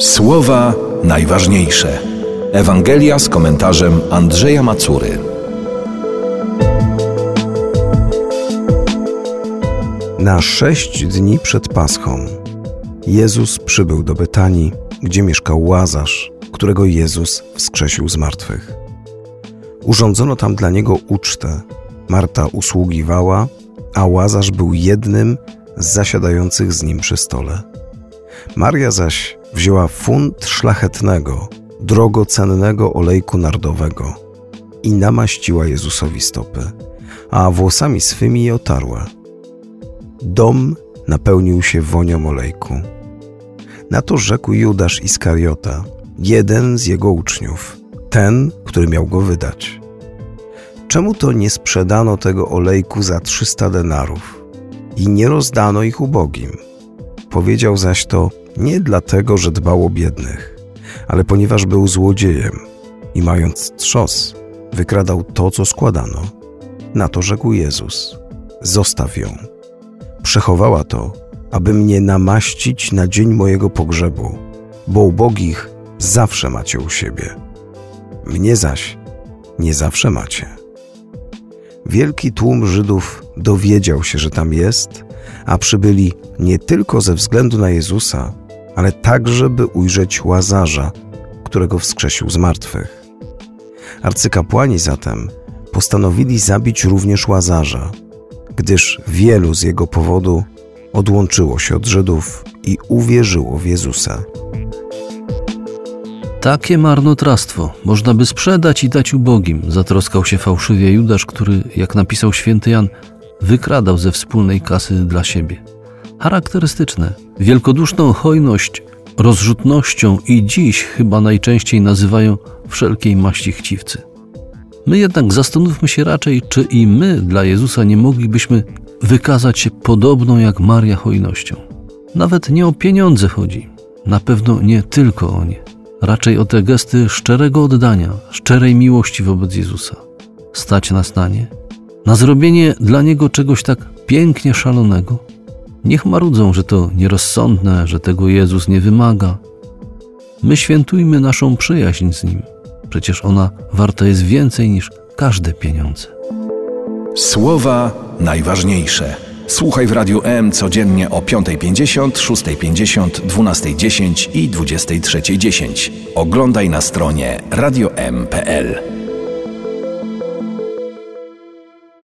Słowa najważniejsze. Ewangelia z komentarzem Andrzeja Macury. Na sześć dni przed Paschą Jezus przybył do Betanii, gdzie mieszkał Łazarz, którego Jezus wskrzesił z martwych. Urządzono tam dla niego ucztę. Marta usługiwała, a Łazarz był jednym z zasiadających z nim przy stole. Maria zaś wzięła funt szlachetnego, drogocennego olejku nardowego i namaściła Jezusowi stopy, a włosami swymi je otarła. Dom napełnił się wonią olejku. Na to rzekł Judasz Iskariota, jeden z jego uczniów, ten, który miał go wydać. Czemu to nie sprzedano tego olejku za trzysta denarów i nie rozdano ich ubogim? Powiedział zaś to nie dlatego, że dbał o biednych, ale ponieważ był złodziejem i mając trzos, wykradał to, co składano. Na to rzekł Jezus: Zostaw ją. Przechowała to, aby mnie namaścić na dzień mojego pogrzebu, bo ubogich zawsze macie u siebie. Mnie zaś nie zawsze macie. Wielki tłum Żydów dowiedział się, że tam jest, a przybyli nie tylko ze względu na Jezusa, ale także, by ujrzeć łazarza, którego wskrzesił z martwych. Arcykapłani zatem postanowili zabić również łazarza, gdyż wielu z jego powodu odłączyło się od Żydów i uwierzyło w Jezusa. Takie marnotrawstwo można by sprzedać i dać ubogim, zatroskał się fałszywie Judasz, który, jak napisał święty Jan, wykradał ze wspólnej kasy dla siebie. Charakterystyczne, wielkoduszną hojność rozrzutnością i dziś chyba najczęściej nazywają wszelkiej maści chciwcy. My jednak zastanówmy się raczej, czy i my dla Jezusa nie moglibyśmy wykazać się podobną jak Maria hojnością. Nawet nie o pieniądze chodzi, na pewno nie tylko o nie raczej o te gesty szczerego oddania, szczerej miłości wobec Jezusa. Stać nas na nie, na zrobienie dla Niego czegoś tak pięknie szalonego. Niech marudzą, że to nierozsądne, że tego Jezus nie wymaga. My świętujmy naszą przyjaźń z Nim. Przecież ona warta jest więcej niż każde pieniądze. Słowa najważniejsze. Słuchaj w Radiu M codziennie o 5.50, 6.50, 12.10 i 23.10. Oglądaj na stronie radiom.pl.